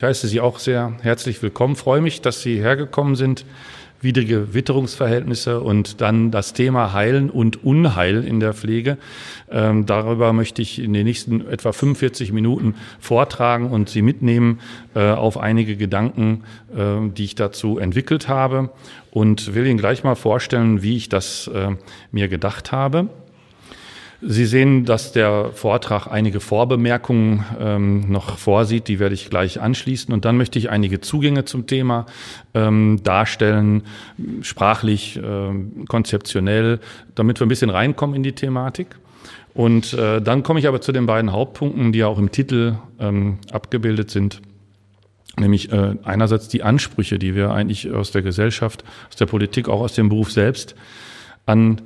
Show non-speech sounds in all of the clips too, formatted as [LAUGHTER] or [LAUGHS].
Ich heiße Sie auch sehr herzlich willkommen. Freue mich, dass Sie hergekommen sind. Widrige Witterungsverhältnisse und dann das Thema Heilen und Unheil in der Pflege. Ähm, darüber möchte ich in den nächsten etwa 45 Minuten vortragen und Sie mitnehmen äh, auf einige Gedanken, äh, die ich dazu entwickelt habe und will Ihnen gleich mal vorstellen, wie ich das äh, mir gedacht habe. Sie sehen, dass der Vortrag einige Vorbemerkungen ähm, noch vorsieht, die werde ich gleich anschließen. Und dann möchte ich einige Zugänge zum Thema ähm, darstellen, sprachlich, äh, konzeptionell, damit wir ein bisschen reinkommen in die Thematik. Und äh, dann komme ich aber zu den beiden Hauptpunkten, die ja auch im Titel ähm, abgebildet sind. Nämlich äh, einerseits die Ansprüche, die wir eigentlich aus der Gesellschaft, aus der Politik, auch aus dem Beruf selbst an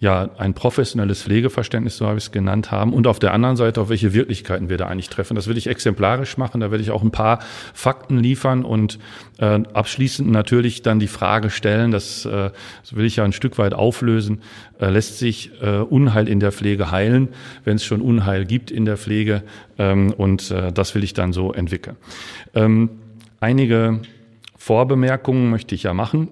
ja ein professionelles Pflegeverständnis, so habe ich es genannt haben, und auf der anderen Seite, auf welche Wirklichkeiten wir da eigentlich treffen. Das will ich exemplarisch machen, da werde ich auch ein paar Fakten liefern und äh, abschließend natürlich dann die Frage stellen, das, äh, das will ich ja ein Stück weit auflösen, äh, lässt sich äh, Unheil in der Pflege heilen, wenn es schon Unheil gibt in der Pflege ähm, und äh, das will ich dann so entwickeln. Ähm, einige Vorbemerkungen möchte ich ja machen.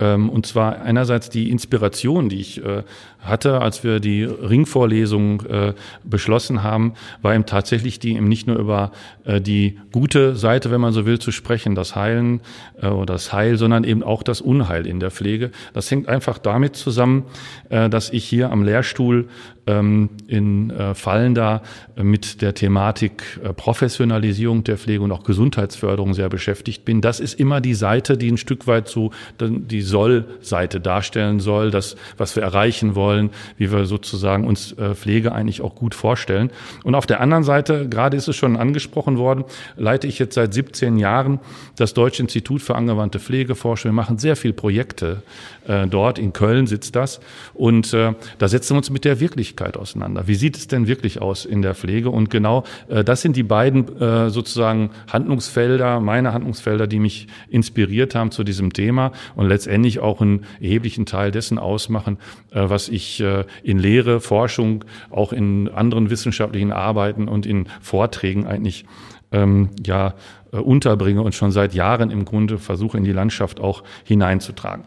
Ähm, und zwar einerseits die Inspiration, die ich äh, hatte, als wir die Ringvorlesung äh, beschlossen haben, war eben tatsächlich die eben nicht nur über äh, die gute Seite, wenn man so will, zu sprechen, das Heilen oder das Heil, sondern eben auch das Unheil in der Pflege. Das hängt einfach damit zusammen, dass ich hier am Lehrstuhl ähm, in Fallen da mit der Thematik Professionalisierung der Pflege und auch Gesundheitsförderung sehr beschäftigt bin. Das ist immer die Seite, die ein Stück weit so die Soll-Seite darstellen soll, das, was wir erreichen wollen, wie wir sozusagen uns äh, Pflege eigentlich auch gut vorstellen. Und auf der anderen Seite, gerade ist es schon angesprochen worden, leite ich jetzt seit 17 Jahren das Deutsche Institut für angewandte Pflegeforschung. Wir machen sehr viele Projekte äh, dort. In Köln sitzt das. Und äh, da setzen wir uns mit der Wirklichkeit auseinander. Wie sieht es denn wirklich aus in der Pflege? Und genau äh, das sind die beiden äh, sozusagen Handlungsfelder, meine Handlungsfelder, die mich inspiriert haben zu diesem Thema und letztendlich auch einen erheblichen Teil dessen ausmachen, äh, was ich äh, in Lehre, Forschung, auch in anderen wissenschaftlichen Arbeiten und in Vorträgen eigentlich ähm, ja äh, unterbringe und schon seit Jahren im Grunde versuche in die Landschaft auch hineinzutragen.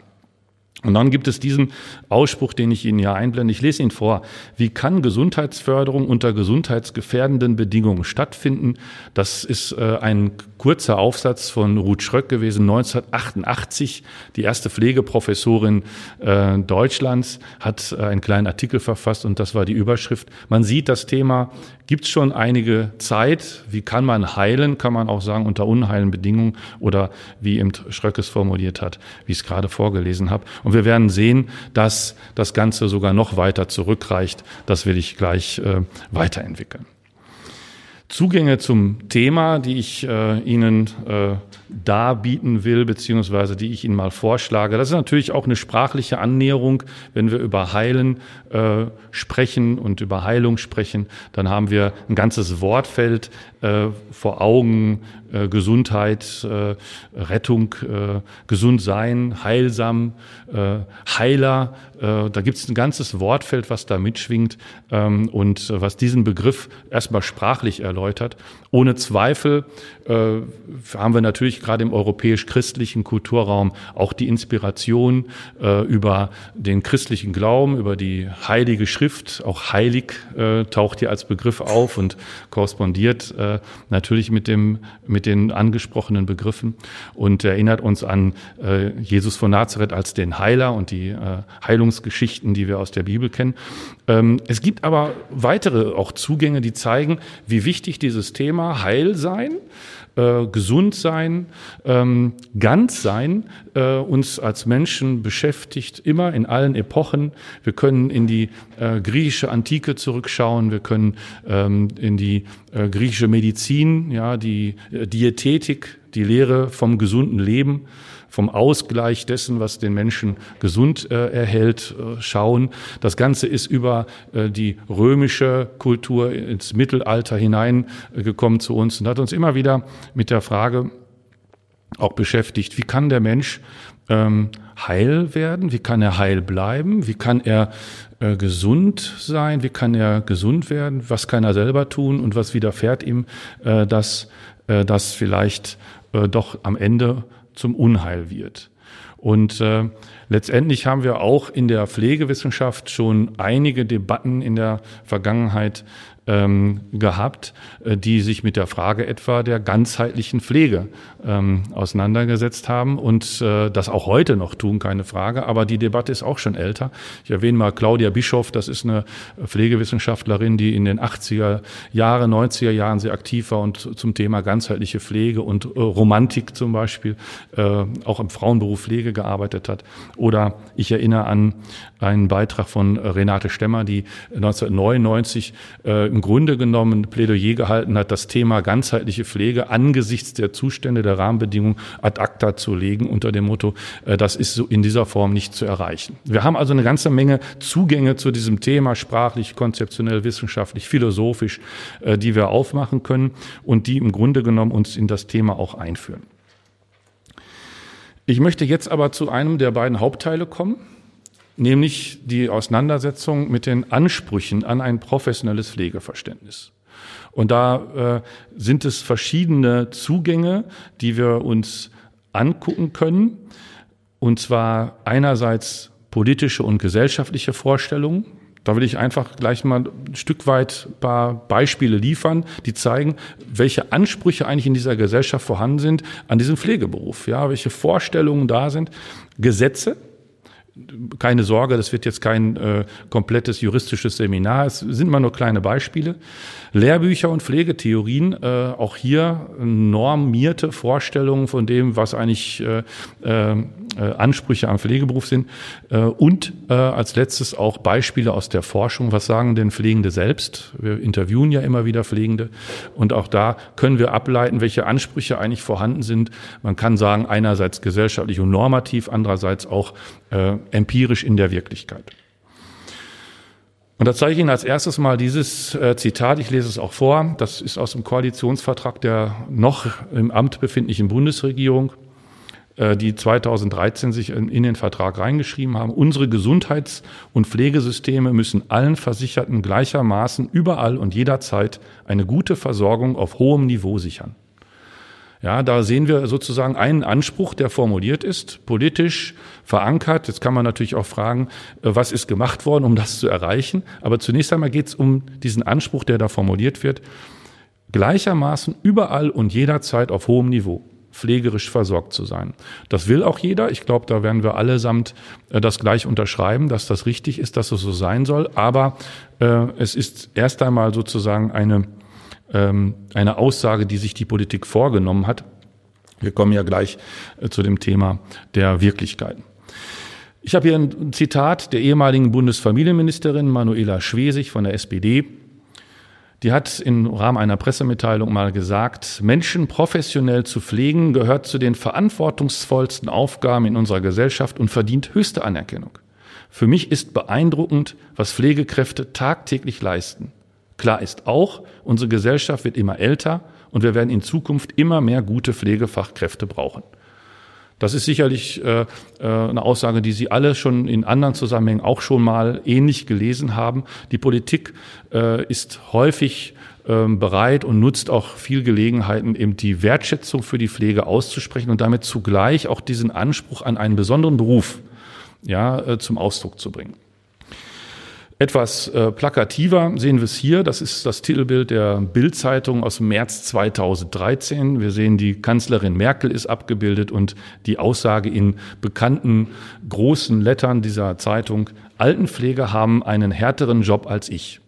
Und dann gibt es diesen Ausspruch, den ich Ihnen hier einblende. Ich lese ihn vor. Wie kann Gesundheitsförderung unter gesundheitsgefährdenden Bedingungen stattfinden? Das ist äh, ein kurzer Aufsatz von Ruth Schröck gewesen, 1988. Die erste Pflegeprofessorin äh, Deutschlands hat äh, einen kleinen Artikel verfasst und das war die Überschrift. Man sieht das Thema gibt schon einige Zeit. Wie kann man heilen? Kann man auch sagen, unter unheilen Bedingungen oder wie eben Schröck es formuliert hat, wie ich es gerade vorgelesen habe. Und wir werden sehen, dass das Ganze sogar noch weiter zurückreicht. Das will ich gleich äh, weiterentwickeln. Zugänge zum Thema, die ich äh, Ihnen äh, darbieten will, beziehungsweise die ich Ihnen mal vorschlage. Das ist natürlich auch eine sprachliche Annäherung. Wenn wir über Heilen äh, sprechen und über Heilung sprechen, dann haben wir ein ganzes Wortfeld äh, vor Augen, äh, Gesundheit, äh, Rettung, äh, gesund sein, heilsam, äh, Heiler. Äh, da gibt es ein ganzes Wortfeld, was da mitschwingt ähm, und was diesen Begriff erstmal sprachlich erläutert. Ohne Zweifel äh, haben wir natürlich gerade im europäisch-christlichen Kulturraum auch die Inspiration äh, über den christlichen Glauben, über die heilige Schrift. Auch heilig äh, taucht hier als Begriff auf und korrespondiert äh, natürlich mit, dem, mit den angesprochenen Begriffen und erinnert uns an äh, Jesus von Nazareth als den Heiler und die äh, Heilungsgeschichten, die wir aus der Bibel kennen. Ähm, es gibt aber weitere auch Zugänge, die zeigen, wie wichtig dieses Thema Heil sein äh, gesund sein, ähm, ganz sein, äh, uns als Menschen beschäftigt, immer in allen Epochen. Wir können in die äh, griechische Antike zurückschauen, wir können ähm, in die äh, griechische Medizin, ja, die äh, Diätetik, die Lehre vom gesunden Leben vom Ausgleich dessen, was den Menschen gesund äh, erhält, äh, schauen. Das Ganze ist über äh, die römische Kultur ins Mittelalter hineingekommen zu uns und hat uns immer wieder mit der Frage auch beschäftigt, wie kann der Mensch ähm, heil werden? Wie kann er heil bleiben? Wie kann er äh, gesund sein? Wie kann er gesund werden? Was kann er selber tun und was widerfährt ihm, äh, dass äh, das vielleicht äh, doch am Ende zum Unheil wird. Und äh, letztendlich haben wir auch in der Pflegewissenschaft schon einige Debatten in der Vergangenheit ähm, gehabt, äh, die sich mit der Frage etwa der ganzheitlichen Pflege ähm, auseinandergesetzt haben und äh, das auch heute noch tun, keine Frage. Aber die Debatte ist auch schon älter. Ich erwähne mal Claudia Bischoff, das ist eine Pflegewissenschaftlerin, die in den 80er Jahre, 90er Jahren sehr aktiv war und zum Thema ganzheitliche Pflege und äh, Romantik zum Beispiel äh, auch im Frauenberuf Pflege gearbeitet hat. Oder ich erinnere an einen Beitrag von Renate Stemmer, die 1999 äh, im Grunde genommen Plädoyer gehalten hat, das Thema ganzheitliche Pflege angesichts der Zustände der Rahmenbedingungen ad acta zu legen unter dem Motto, äh, das ist so in dieser Form nicht zu erreichen. Wir haben also eine ganze Menge Zugänge zu diesem Thema, sprachlich, konzeptionell, wissenschaftlich, philosophisch, äh, die wir aufmachen können und die im Grunde genommen uns in das Thema auch einführen. Ich möchte jetzt aber zu einem der beiden Hauptteile kommen nämlich die Auseinandersetzung mit den Ansprüchen an ein professionelles Pflegeverständnis. Und da äh, sind es verschiedene Zugänge, die wir uns angucken können. Und zwar einerseits politische und gesellschaftliche Vorstellungen. Da will ich einfach gleich mal ein Stück weit ein paar Beispiele liefern, die zeigen, welche Ansprüche eigentlich in dieser Gesellschaft vorhanden sind an diesem Pflegeberuf. Ja, welche Vorstellungen da sind. Gesetze, keine Sorge, das wird jetzt kein äh, komplettes juristisches Seminar. Es sind mal nur kleine Beispiele. Lehrbücher und Pflegetheorien, äh, auch hier normierte Vorstellungen von dem, was eigentlich äh, äh, Ansprüche am Pflegeberuf sind. Äh, und äh, als letztes auch Beispiele aus der Forschung. Was sagen denn Pflegende selbst? Wir interviewen ja immer wieder Pflegende. Und auch da können wir ableiten, welche Ansprüche eigentlich vorhanden sind. Man kann sagen, einerseits gesellschaftlich und normativ, andererseits auch äh, empirisch in der Wirklichkeit. Und da zeige ich Ihnen als erstes mal dieses äh, Zitat, ich lese es auch vor, das ist aus dem Koalitionsvertrag der noch im Amt befindlichen Bundesregierung, äh, die 2013 sich in, in den Vertrag reingeschrieben haben. Unsere Gesundheits- und Pflegesysteme müssen allen Versicherten gleichermaßen überall und jederzeit eine gute Versorgung auf hohem Niveau sichern. Ja, da sehen wir sozusagen einen Anspruch, der formuliert ist, politisch verankert. Jetzt kann man natürlich auch fragen, äh, was ist gemacht worden, um das zu erreichen. Aber zunächst einmal geht es um diesen Anspruch, der da formuliert wird, gleichermaßen überall und jederzeit auf hohem Niveau pflegerisch versorgt zu sein. Das will auch jeder. Ich glaube, da werden wir allesamt äh, das gleich unterschreiben, dass das richtig ist, dass es so sein soll. Aber äh, es ist erst einmal sozusagen eine ähm, eine Aussage, die sich die Politik vorgenommen hat. Wir kommen ja gleich äh, zu dem Thema der Wirklichkeiten. Ich habe hier ein Zitat der ehemaligen Bundesfamilienministerin Manuela Schwesig von der SPD. Die hat im Rahmen einer Pressemitteilung mal gesagt, Menschen professionell zu pflegen gehört zu den verantwortungsvollsten Aufgaben in unserer Gesellschaft und verdient höchste Anerkennung. Für mich ist beeindruckend, was Pflegekräfte tagtäglich leisten. Klar ist auch, unsere Gesellschaft wird immer älter und wir werden in Zukunft immer mehr gute Pflegefachkräfte brauchen. Das ist sicherlich äh, äh, eine Aussage, die Sie alle schon in anderen Zusammenhängen auch schon mal ähnlich gelesen haben. Die Politik äh, ist häufig äh, bereit und nutzt auch viel Gelegenheiten, eben die Wertschätzung für die Pflege auszusprechen und damit zugleich auch diesen Anspruch an einen besonderen Beruf ja, äh, zum Ausdruck zu bringen. Etwas äh, plakativer sehen wir es hier. Das ist das Titelbild der Bild-Zeitung aus März 2013. Wir sehen, die Kanzlerin Merkel ist abgebildet und die Aussage in bekannten großen Lettern dieser Zeitung, Altenpfleger haben einen härteren Job als ich.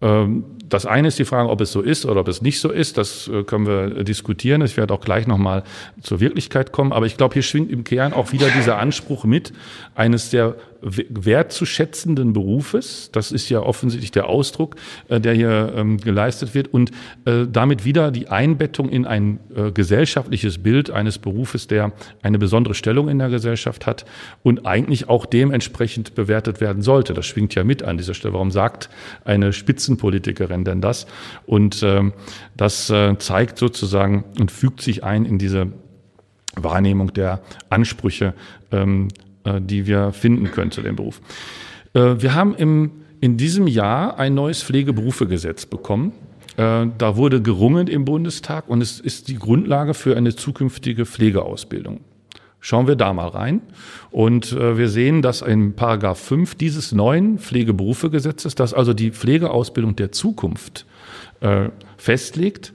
Ähm, das eine ist die Frage, ob es so ist oder ob es nicht so ist. Das äh, können wir diskutieren. Ich werde auch gleich nochmal zur Wirklichkeit kommen. Aber ich glaube, hier schwingt im Kern auch wieder dieser Anspruch mit eines sehr wertzuschätzenden Berufes. Das ist ja offensichtlich der Ausdruck, äh, der hier ähm, geleistet wird. Und äh, damit wieder die Einbettung in ein gesellschaftliches Bild eines Berufes, der eine besondere Stellung in der Gesellschaft hat und eigentlich auch dementsprechend bewertet werden sollte. Das schwingt ja mit an dieser Stelle. Warum sagt eine Spitzenpolitikerin, denn das? Und ähm, das äh, zeigt sozusagen und fügt sich ein in diese Wahrnehmung der Ansprüche, ähm, äh, die wir finden können zu dem Beruf. Äh, wir haben im, in diesem Jahr ein neues Pflegeberufegesetz bekommen. Äh, da wurde gerungen im Bundestag und es ist die Grundlage für eine zukünftige Pflegeausbildung. Schauen wir da mal rein. Und äh, wir sehen, dass in Paragraph 5 dieses neuen Pflegeberufegesetzes, das also die Pflegeausbildung der Zukunft äh, festlegt,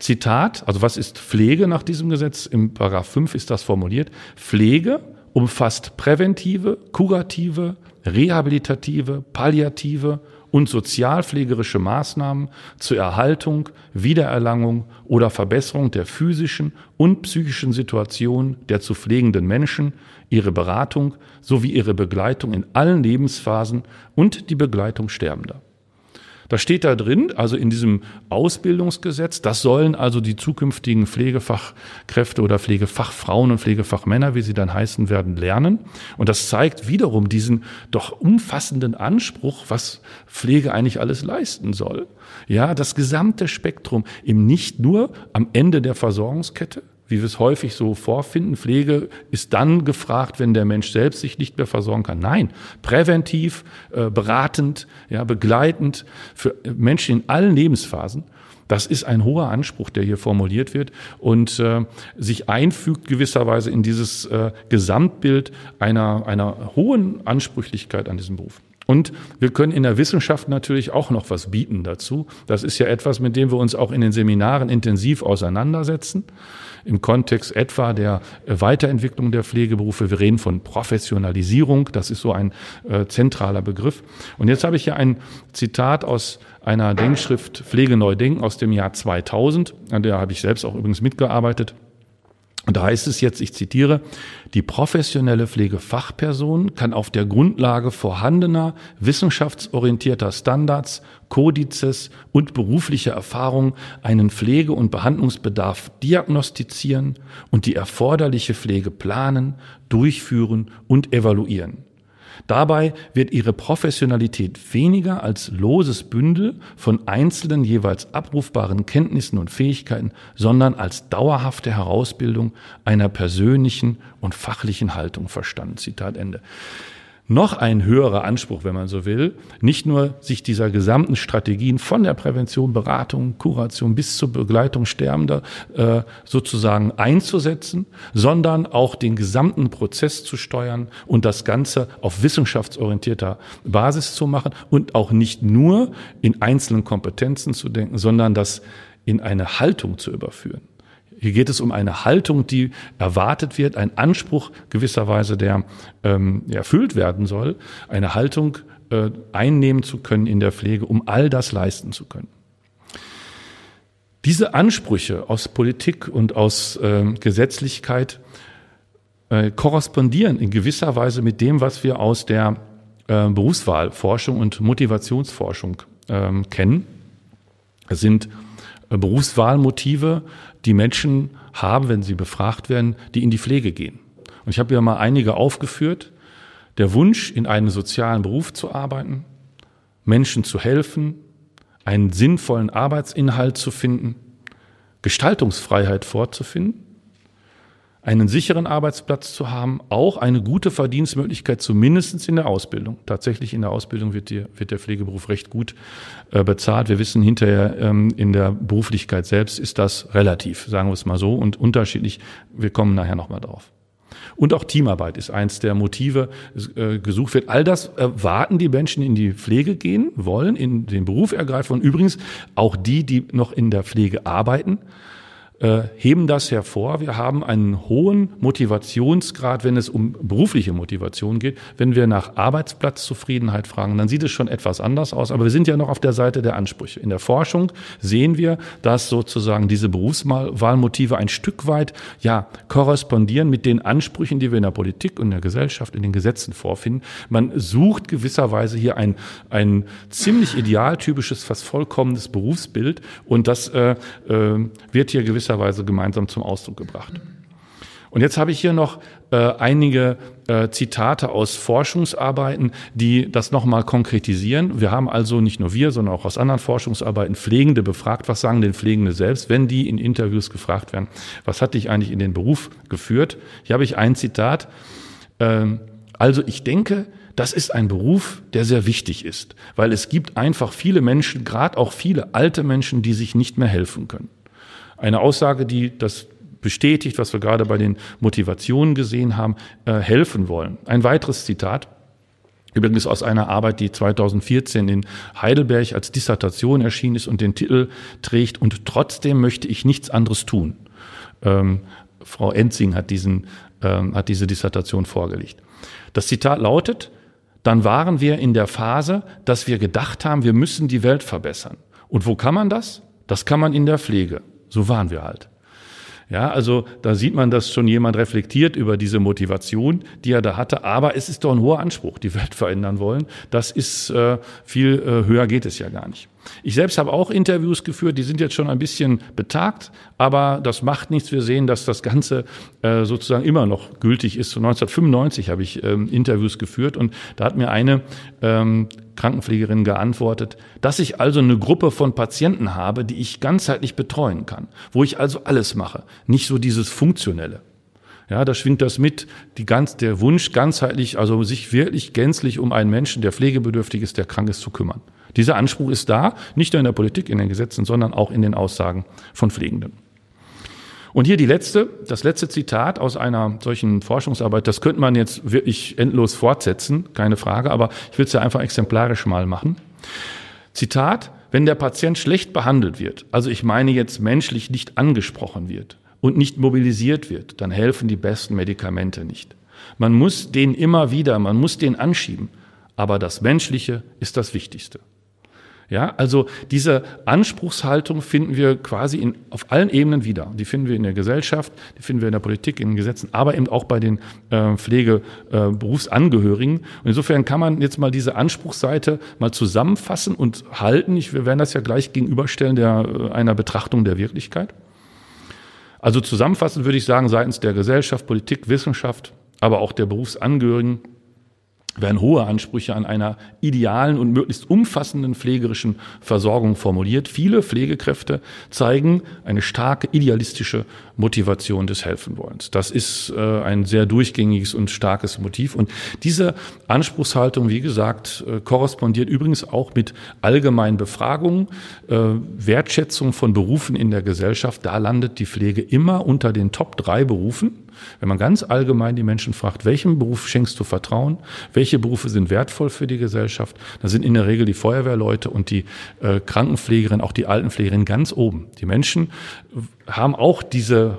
Zitat, also was ist Pflege nach diesem Gesetz? Im Paragraph 5 ist das formuliert. Pflege umfasst präventive, kurative, rehabilitative, palliative und sozialpflegerische Maßnahmen zur Erhaltung, Wiedererlangung oder Verbesserung der physischen und psychischen Situation der zu pflegenden Menschen, ihre Beratung sowie ihre Begleitung in allen Lebensphasen und die Begleitung Sterbender. Das steht da drin, also in diesem Ausbildungsgesetz. Das sollen also die zukünftigen Pflegefachkräfte oder Pflegefachfrauen und Pflegefachmänner, wie sie dann heißen werden, lernen. Und das zeigt wiederum diesen doch umfassenden Anspruch, was Pflege eigentlich alles leisten soll. Ja, das gesamte Spektrum eben nicht nur am Ende der Versorgungskette, wie wir es häufig so vorfinden. Pflege ist dann gefragt, wenn der Mensch selbst sich nicht mehr versorgen kann. Nein, präventiv, äh, beratend, ja, begleitend für Menschen in allen Lebensphasen. Das ist ein hoher Anspruch, der hier formuliert wird und äh, sich einfügt gewisserweise in dieses äh, Gesamtbild einer, einer hohen Ansprüchlichkeit an diesem Beruf. Und wir können in der Wissenschaft natürlich auch noch was bieten dazu. Das ist ja etwas, mit dem wir uns auch in den Seminaren intensiv auseinandersetzen im Kontext etwa der Weiterentwicklung der Pflegeberufe. Wir reden von Professionalisierung, das ist so ein äh, zentraler Begriff. Und jetzt habe ich hier ein Zitat aus einer Denkschrift Pflege neu denken aus dem Jahr 2000, an der habe ich selbst auch übrigens mitgearbeitet. Und da heißt es jetzt, ich zitiere, die professionelle Pflegefachperson kann auf der Grundlage vorhandener wissenschaftsorientierter Standards, Kodizes und beruflicher Erfahrung einen Pflege- und Behandlungsbedarf diagnostizieren und die erforderliche Pflege planen, durchführen und evaluieren. Dabei wird ihre Professionalität weniger als loses Bündel von einzelnen jeweils abrufbaren Kenntnissen und Fähigkeiten, sondern als dauerhafte Herausbildung einer persönlichen und fachlichen Haltung verstanden. Zitat Ende noch ein höherer Anspruch, wenn man so will, nicht nur sich dieser gesamten Strategien von der Prävention, Beratung, Kuration bis zur Begleitung Sterbender äh, sozusagen einzusetzen, sondern auch den gesamten Prozess zu steuern und das Ganze auf wissenschaftsorientierter Basis zu machen und auch nicht nur in einzelnen Kompetenzen zu denken, sondern das in eine Haltung zu überführen. Hier geht es um eine Haltung, die erwartet wird, ein Anspruch gewisserweise, der ähm, erfüllt werden soll, eine Haltung äh, einnehmen zu können in der Pflege, um all das leisten zu können. Diese Ansprüche aus Politik und aus äh, Gesetzlichkeit äh, korrespondieren in gewisser Weise mit dem, was wir aus der äh, Berufswahlforschung und Motivationsforschung ähm, kennen. Es sind äh, Berufswahlmotive, die Menschen haben, wenn sie befragt werden, die in die Pflege gehen. Und ich habe ja mal einige aufgeführt. Der Wunsch, in einem sozialen Beruf zu arbeiten, Menschen zu helfen, einen sinnvollen Arbeitsinhalt zu finden, Gestaltungsfreiheit vorzufinden einen sicheren Arbeitsplatz zu haben, auch eine gute Verdienstmöglichkeit, zumindest in der Ausbildung. Tatsächlich in der Ausbildung wird, die, wird der Pflegeberuf recht gut äh, bezahlt. Wir wissen hinterher, ähm, in der Beruflichkeit selbst ist das relativ, sagen wir es mal so, und unterschiedlich. Wir kommen nachher nochmal drauf. Und auch Teamarbeit ist eins der Motive, äh, gesucht wird. All das erwarten die Menschen, in die Pflege gehen wollen, in den Beruf ergreifen. Und übrigens auch die, die noch in der Pflege arbeiten, äh, heben das hervor. Wir haben einen hohen Motivationsgrad, wenn es um berufliche Motivation geht. Wenn wir nach Arbeitsplatzzufriedenheit fragen, dann sieht es schon etwas anders aus. Aber wir sind ja noch auf der Seite der Ansprüche. In der Forschung sehen wir, dass sozusagen diese Berufswahlmotive ein Stück weit ja korrespondieren mit den Ansprüchen, die wir in der Politik und in der Gesellschaft, in den Gesetzen vorfinden. Man sucht gewisserweise hier ein, ein ziemlich idealtypisches, fast vollkommenes Berufsbild und das äh, äh, wird hier gewisserweise gewisser gemeinsam zum Ausdruck gebracht. Und jetzt habe ich hier noch äh, einige äh, Zitate aus Forschungsarbeiten, die das nochmal konkretisieren. Wir haben also nicht nur wir, sondern auch aus anderen Forschungsarbeiten Pflegende befragt. Was sagen denn Pflegende selbst, wenn die in Interviews gefragt werden? Was hat dich eigentlich in den Beruf geführt? Hier habe ich ein Zitat. Ähm, also ich denke, das ist ein Beruf, der sehr wichtig ist, weil es gibt einfach viele Menschen, gerade auch viele alte Menschen, die sich nicht mehr helfen können. Eine Aussage, die das bestätigt, was wir gerade bei den Motivationen gesehen haben, äh, helfen wollen. Ein weiteres Zitat. Übrigens aus einer Arbeit, die 2014 in Heidelberg als Dissertation erschienen ist und den Titel trägt, und trotzdem möchte ich nichts anderes tun. Ähm, Frau Enzing hat, diesen, ähm, hat diese Dissertation vorgelegt. Das Zitat lautet, dann waren wir in der Phase, dass wir gedacht haben, wir müssen die Welt verbessern. Und wo kann man das? Das kann man in der Pflege. So waren wir halt. Ja, also da sieht man, dass schon jemand reflektiert über diese Motivation, die er da hatte. Aber es ist doch ein hoher Anspruch, die Welt verändern wollen. Das ist äh, viel äh, höher geht es ja gar nicht. Ich selbst habe auch Interviews geführt, die sind jetzt schon ein bisschen betagt, aber das macht nichts. Wir sehen, dass das Ganze äh, sozusagen immer noch gültig ist. 1995 habe ich ähm, Interviews geführt und da hat mir eine ähm, Krankenpflegerin geantwortet, dass ich also eine Gruppe von Patienten habe, die ich ganzheitlich betreuen kann, wo ich also alles mache, nicht so dieses Funktionelle. Ja, da schwingt das mit, die ganz, der Wunsch ganzheitlich, also sich wirklich gänzlich um einen Menschen, der pflegebedürftig ist, der krank ist, zu kümmern. Dieser Anspruch ist da, nicht nur in der Politik, in den Gesetzen, sondern auch in den Aussagen von Pflegenden. Und hier die letzte, das letzte Zitat aus einer solchen Forschungsarbeit, das könnte man jetzt wirklich endlos fortsetzen, keine Frage, aber ich will es ja einfach exemplarisch mal machen. Zitat, wenn der Patient schlecht behandelt wird, also ich meine jetzt menschlich nicht angesprochen wird und nicht mobilisiert wird, dann helfen die besten Medikamente nicht. Man muss den immer wieder, man muss den anschieben, aber das Menschliche ist das Wichtigste. Ja, also diese Anspruchshaltung finden wir quasi in, auf allen Ebenen wieder. Die finden wir in der Gesellschaft, die finden wir in der Politik, in den Gesetzen, aber eben auch bei den äh, Pflegeberufsangehörigen. Äh, und insofern kann man jetzt mal diese Anspruchsseite mal zusammenfassen und halten. Ich, wir werden das ja gleich gegenüberstellen der, äh, einer Betrachtung der Wirklichkeit. Also zusammenfassend würde ich sagen, seitens der Gesellschaft, Politik, Wissenschaft, aber auch der Berufsangehörigen werden hohe Ansprüche an einer idealen und möglichst umfassenden pflegerischen Versorgung formuliert. Viele Pflegekräfte zeigen eine starke idealistische Motivation des Helfenwollens. Das ist äh, ein sehr durchgängiges und starkes Motiv. Und diese Anspruchshaltung, wie gesagt, äh, korrespondiert übrigens auch mit allgemeinen Befragungen, äh, Wertschätzung von Berufen in der Gesellschaft. Da landet die Pflege immer unter den Top drei Berufen. Wenn man ganz allgemein die Menschen fragt, welchem Beruf schenkst du Vertrauen, welche Berufe sind wertvoll für die Gesellschaft, da sind in der Regel die Feuerwehrleute und die äh, Krankenpflegerin, auch die Altenpflegerin ganz oben. Die Menschen haben auch diese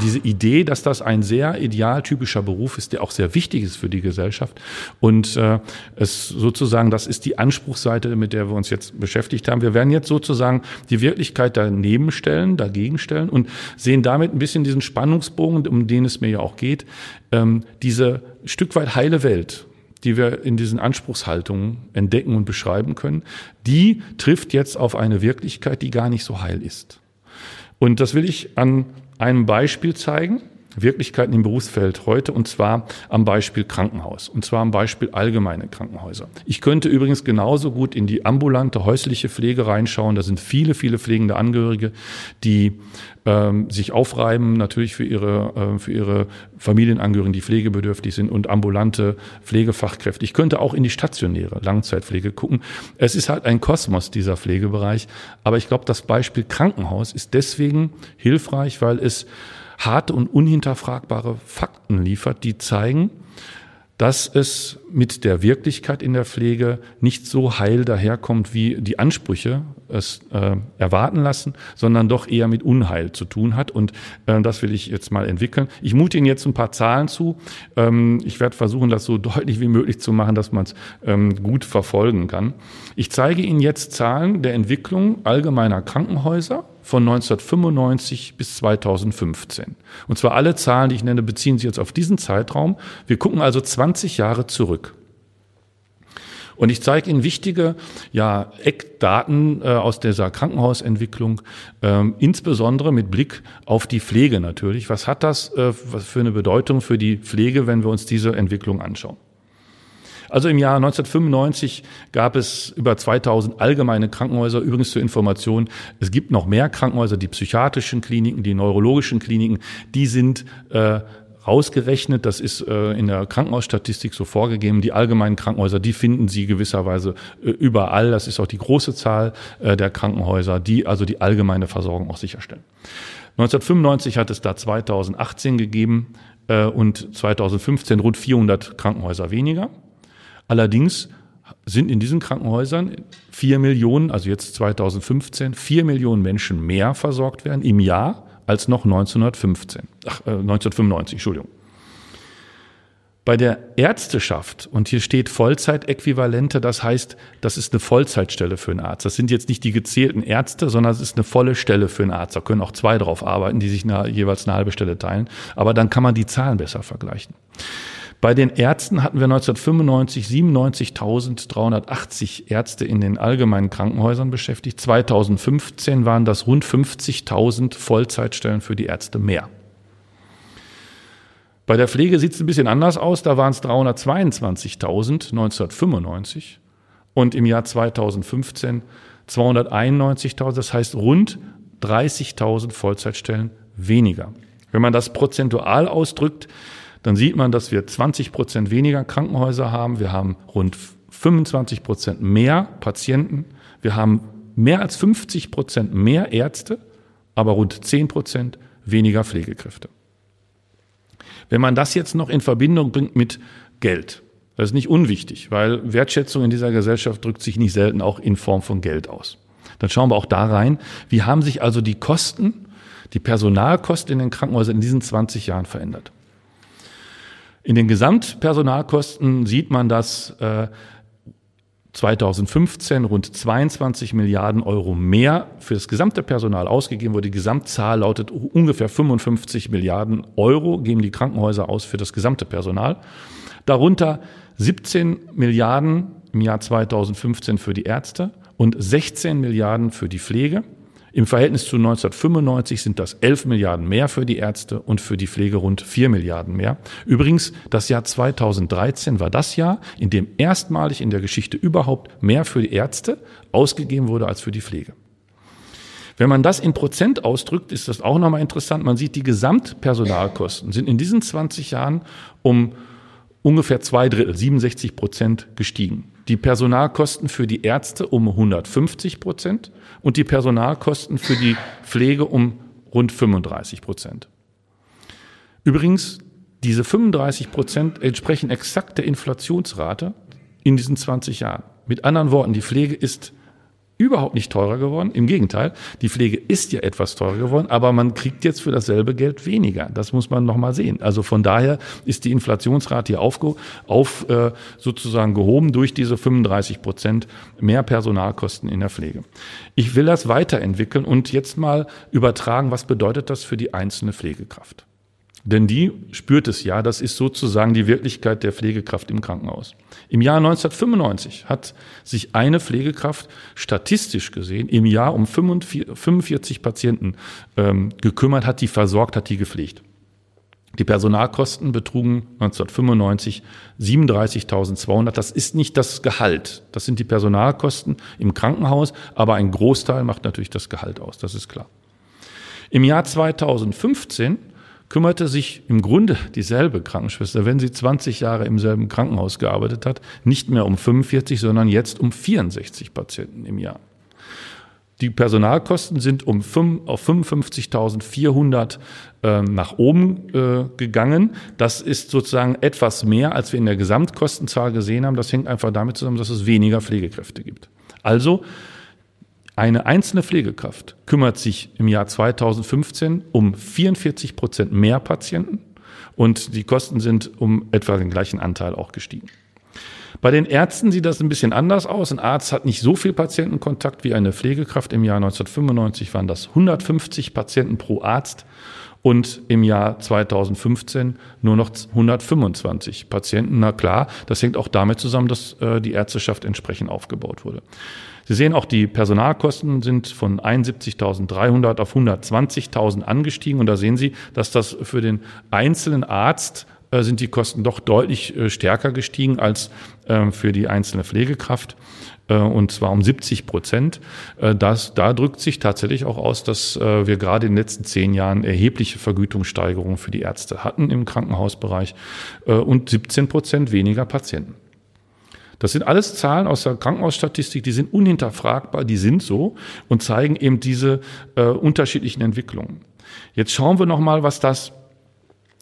diese Idee, dass das ein sehr idealtypischer Beruf ist, der auch sehr wichtig ist für die Gesellschaft. Und äh, es sozusagen, das ist die Anspruchsseite, mit der wir uns jetzt beschäftigt haben. Wir werden jetzt sozusagen die Wirklichkeit daneben stellen, dagegen stellen und sehen damit ein bisschen diesen Spannungsbogen, um den es mir ja auch geht, ähm, diese Stück weit heile Welt die wir in diesen Anspruchshaltungen entdecken und beschreiben können, die trifft jetzt auf eine Wirklichkeit, die gar nicht so heil ist. Und das will ich an einem Beispiel zeigen. Wirklichkeiten im Berufsfeld heute und zwar am Beispiel Krankenhaus und zwar am Beispiel allgemeine Krankenhäuser. Ich könnte übrigens genauso gut in die ambulante häusliche Pflege reinschauen. Da sind viele, viele pflegende Angehörige, die ähm, sich aufreiben natürlich für ihre, äh, für ihre Familienangehörigen, die pflegebedürftig sind und ambulante Pflegefachkräfte. Ich könnte auch in die stationäre Langzeitpflege gucken. Es ist halt ein Kosmos, dieser Pflegebereich. Aber ich glaube, das Beispiel Krankenhaus ist deswegen hilfreich, weil es harte und unhinterfragbare Fakten liefert, die zeigen, dass es mit der Wirklichkeit in der Pflege nicht so heil daherkommt, wie die Ansprüche es äh, erwarten lassen, sondern doch eher mit Unheil zu tun hat. Und äh, das will ich jetzt mal entwickeln. Ich mute Ihnen jetzt ein paar Zahlen zu. Ähm, ich werde versuchen, das so [LAUGHS] deutlich wie möglich zu machen, dass man es ähm, gut verfolgen kann. Ich zeige Ihnen jetzt Zahlen der Entwicklung allgemeiner Krankenhäuser von 1995 bis 2015. Und zwar alle Zahlen, die ich nenne, beziehen sich jetzt auf diesen Zeitraum. Wir gucken also 20 Jahre zurück. Und ich zeige Ihnen wichtige ja, Eckdaten äh, aus dieser Krankenhausentwicklung, ähm, insbesondere mit Blick auf die Pflege natürlich. Was hat das äh, für eine Bedeutung für die Pflege, wenn wir uns diese Entwicklung anschauen? Also im Jahr 1995 gab es über 2000 allgemeine Krankenhäuser. Übrigens zur Information, es gibt noch mehr Krankenhäuser, die psychiatrischen Kliniken, die neurologischen Kliniken, die sind äh, rausgerechnet, das ist äh, in der Krankenhausstatistik so vorgegeben. Die allgemeinen Krankenhäuser, die finden Sie gewisserweise äh, überall. Das ist auch die große Zahl äh, der Krankenhäuser, die also die allgemeine Versorgung auch sicherstellen. 1995 hat es da 2018 gegeben äh, und 2015 rund 400 Krankenhäuser weniger. Allerdings sind in diesen Krankenhäusern vier Millionen, also jetzt 2015, vier Millionen Menschen mehr versorgt werden im Jahr als noch 1915, ach, äh, 1995, Entschuldigung. Bei der Ärzteschaft, und hier steht Vollzeitäquivalente, das heißt, das ist eine Vollzeitstelle für einen Arzt. Das sind jetzt nicht die gezählten Ärzte, sondern es ist eine volle Stelle für einen Arzt. Da können auch zwei drauf arbeiten, die sich eine, jeweils eine halbe Stelle teilen. Aber dann kann man die Zahlen besser vergleichen. Bei den Ärzten hatten wir 1995 97.380 Ärzte in den allgemeinen Krankenhäusern beschäftigt. 2015 waren das rund 50.000 Vollzeitstellen für die Ärzte mehr. Bei der Pflege sieht es ein bisschen anders aus. Da waren es 322.000 1995 und im Jahr 2015 291.000. Das heißt rund 30.000 Vollzeitstellen weniger. Wenn man das prozentual ausdrückt, dann sieht man, dass wir 20 Prozent weniger Krankenhäuser haben. Wir haben rund 25 Prozent mehr Patienten. Wir haben mehr als 50 Prozent mehr Ärzte, aber rund 10 Prozent weniger Pflegekräfte. Wenn man das jetzt noch in Verbindung bringt mit Geld, das ist nicht unwichtig, weil Wertschätzung in dieser Gesellschaft drückt sich nicht selten auch in Form von Geld aus. Dann schauen wir auch da rein, wie haben sich also die Kosten, die Personalkosten in den Krankenhäusern in diesen 20 Jahren verändert. In den Gesamtpersonalkosten sieht man, dass äh, 2015 rund 22 Milliarden Euro mehr für das gesamte Personal ausgegeben wurde. Die Gesamtzahl lautet ungefähr 55 Milliarden Euro geben die Krankenhäuser aus für das gesamte Personal. Darunter 17 Milliarden im Jahr 2015 für die Ärzte und 16 Milliarden für die Pflege. Im Verhältnis zu 1995 sind das 11 Milliarden mehr für die Ärzte und für die Pflege rund 4 Milliarden mehr. Übrigens, das Jahr 2013 war das Jahr, in dem erstmalig in der Geschichte überhaupt mehr für die Ärzte ausgegeben wurde als für die Pflege. Wenn man das in Prozent ausdrückt, ist das auch nochmal interessant. Man sieht, die Gesamtpersonalkosten sind in diesen 20 Jahren um ungefähr zwei Drittel, 67 Prozent gestiegen. Die Personalkosten für die Ärzte um 150 Prozent und die Personalkosten für die Pflege um rund 35 Prozent. Übrigens, diese 35 Prozent entsprechen exakt der Inflationsrate in diesen 20 Jahren. Mit anderen Worten, die Pflege ist überhaupt nicht teurer geworden. Im Gegenteil, die Pflege ist ja etwas teurer geworden, aber man kriegt jetzt für dasselbe Geld weniger. Das muss man nochmal sehen. Also von daher ist die Inflationsrate hier auf, auf äh, sozusagen gehoben durch diese 35 Prozent mehr Personalkosten in der Pflege. Ich will das weiterentwickeln und jetzt mal übertragen, was bedeutet das für die einzelne Pflegekraft. Denn die spürt es ja, das ist sozusagen die Wirklichkeit der Pflegekraft im Krankenhaus. Im Jahr 1995 hat sich eine Pflegekraft statistisch gesehen im Jahr um 45 Patienten ähm, gekümmert, hat die versorgt, hat die gepflegt. Die Personalkosten betrugen 1995 37.200. Das ist nicht das Gehalt. Das sind die Personalkosten im Krankenhaus, aber ein Großteil macht natürlich das Gehalt aus. Das ist klar. Im Jahr 2015 kümmerte sich im Grunde dieselbe Krankenschwester, wenn sie 20 Jahre im selben Krankenhaus gearbeitet hat, nicht mehr um 45, sondern jetzt um 64 Patienten im Jahr. Die Personalkosten sind um 5, auf 55.400 äh, nach oben äh, gegangen. Das ist sozusagen etwas mehr, als wir in der Gesamtkostenzahl gesehen haben. Das hängt einfach damit zusammen, dass es weniger Pflegekräfte gibt. Also eine einzelne Pflegekraft kümmert sich im Jahr 2015 um 44 Prozent mehr Patienten und die Kosten sind um etwa den gleichen Anteil auch gestiegen. Bei den Ärzten sieht das ein bisschen anders aus. Ein Arzt hat nicht so viel Patientenkontakt wie eine Pflegekraft. Im Jahr 1995 waren das 150 Patienten pro Arzt und im Jahr 2015 nur noch 125 Patienten. Na klar, das hängt auch damit zusammen, dass äh, die Ärzteschaft entsprechend aufgebaut wurde. Sie sehen auch, die Personalkosten sind von 71.300 auf 120.000 angestiegen. Und da sehen Sie, dass das für den einzelnen Arzt äh, sind die Kosten doch deutlich äh, stärker gestiegen als äh, für die einzelne Pflegekraft äh, und zwar um 70 Prozent. Das, da drückt sich tatsächlich auch aus, dass wir gerade in den letzten zehn Jahren erhebliche Vergütungssteigerungen für die Ärzte hatten im Krankenhausbereich und 17 Prozent weniger Patienten. Das sind alles Zahlen aus der Krankenhausstatistik, die sind unhinterfragbar, die sind so und zeigen eben diese äh, unterschiedlichen Entwicklungen. Jetzt schauen wir noch mal, was das